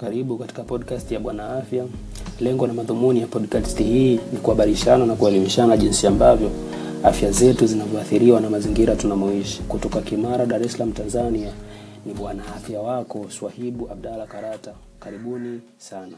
Karibu katika podcast ya Bwana Afya. Lengo na madhumuni ya podcast hii ni kuhabarishana na kuelimishana jinsi ambavyo afya zetu zinavyoathiriwa na mazingira tunamoishi. Kutoka Kimara, Dar es Salaam, Tanzania, ni Bwana Afya wako Swahibu Abdalla Karata. Karibuni sana.